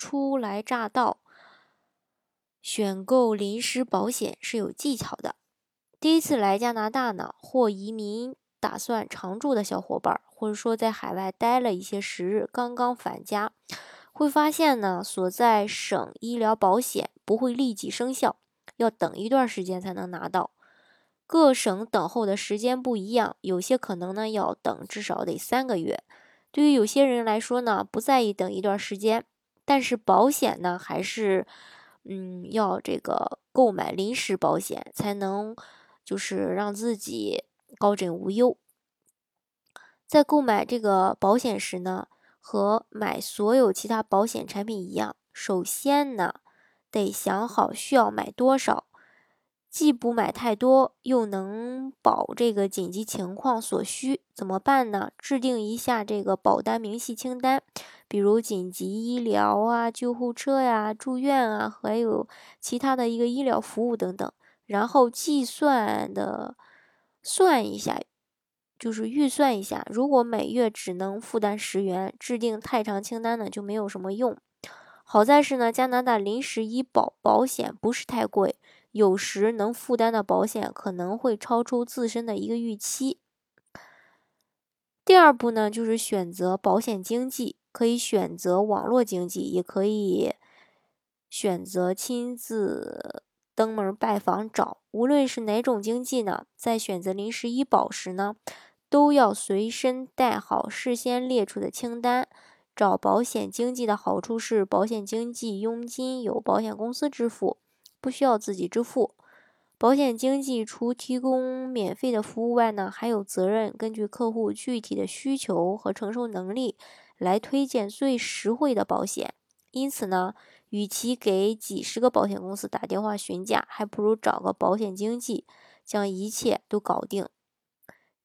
初来乍到，选购临时保险是有技巧的。第一次来加拿大呢，或移民打算常住的小伙伴，或者说在海外待了一些时日，刚刚返家，会发现呢，所在省医疗保险不会立即生效，要等一段时间才能拿到。各省等候的时间不一样，有些可能呢要等至少得三个月。对于有些人来说呢，不在意等一段时间。但是保险呢，还是，嗯，要这个购买临时保险，才能就是让自己高枕无忧。在购买这个保险时呢，和买所有其他保险产品一样，首先呢，得想好需要买多少。既不买太多，又能保这个紧急情况所需，怎么办呢？制定一下这个保单明细清单，比如紧急医疗啊、救护车呀、住院啊，还有其他的一个医疗服务等等。然后计算的算一下，就是预算一下，如果每月只能负担十元，制定太长清单呢就没有什么用。好在是呢，加拿大临时医保保险不是太贵。有时能负担的保险可能会超出自身的一个预期。第二步呢，就是选择保险经纪，可以选择网络经纪，也可以选择亲自登门拜访找。无论是哪种经纪呢，在选择临时医保时呢，都要随身带好事先列出的清单。找保险经纪的好处是，保险经纪佣金由保险公司支付。不需要自己支付，保险经纪除提供免费的服务外呢，还有责任根据客户具体的需求和承受能力来推荐最实惠的保险。因此呢，与其给几十个保险公司打电话询价，还不如找个保险经纪将一切都搞定。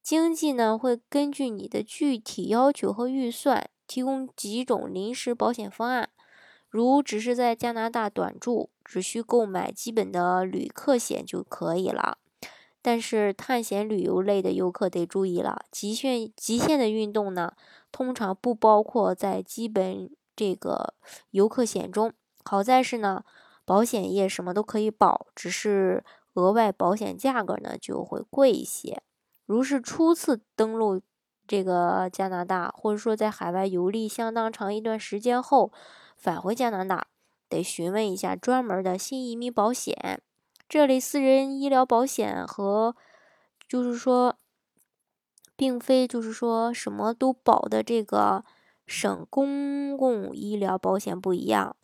经纪呢会根据你的具体要求和预算，提供几种临时保险方案。如只是在加拿大短住，只需购买基本的旅客险就可以了。但是探险旅游类的游客得注意了，极限极限的运动呢，通常不包括在基本这个游客险中。好在是呢，保险业什么都可以保，只是额外保险价格呢就会贵一些。如是初次登陆这个加拿大，或者说在海外游历相当长一段时间后。返回加拿大，得询问一下专门的新移民保险。这类私人医疗保险和，就是说，并非就是说什么都保的这个省公共医疗保险不一样。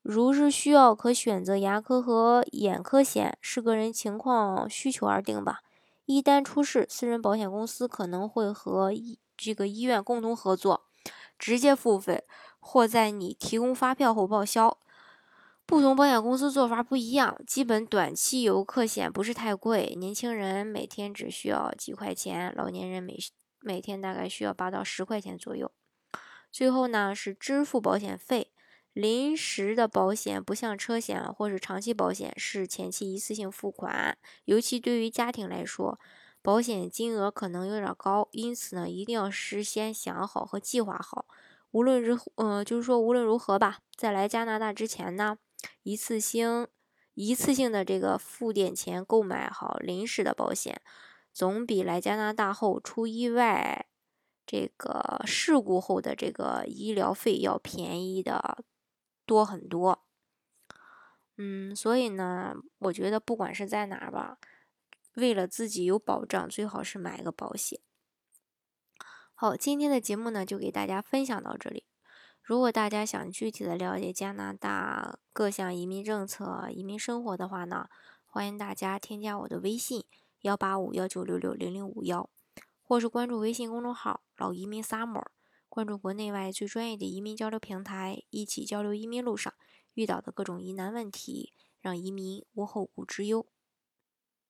如是需要，可选择牙科和眼科险，视个人情况需求而定吧。一旦出事，私人保险公司可能会和这个医院共同合作，直接付费。或在你提供发票后报销，不同保险公司做法不一样。基本短期游客险不是太贵，年轻人每天只需要几块钱，老年人每每天大概需要八到十块钱左右。最后呢是支付保险费，临时的保险不像车险或者长期保险是前期一次性付款，尤其对于家庭来说，保险金额可能有点高，因此呢一定要事先想好和计划好。无论如何呃，就是说无论如何吧，在来加拿大之前呢，一次性一次性的这个付点钱购买好临时的保险，总比来加拿大后出意外这个事故后的这个医疗费要便宜的多很多。嗯，所以呢，我觉得不管是在哪儿吧，为了自己有保障，最好是买个保险。好，今天的节目呢就给大家分享到这里。如果大家想具体的了解加拿大各项移民政策、移民生活的话呢，欢迎大家添加我的微信幺八五幺九六六零零五幺，或是关注微信公众号“老移民 summer”，关注国内外最专业的移民交流平台，一起交流移民路上遇到的各种疑难问题，让移民无后顾之忧。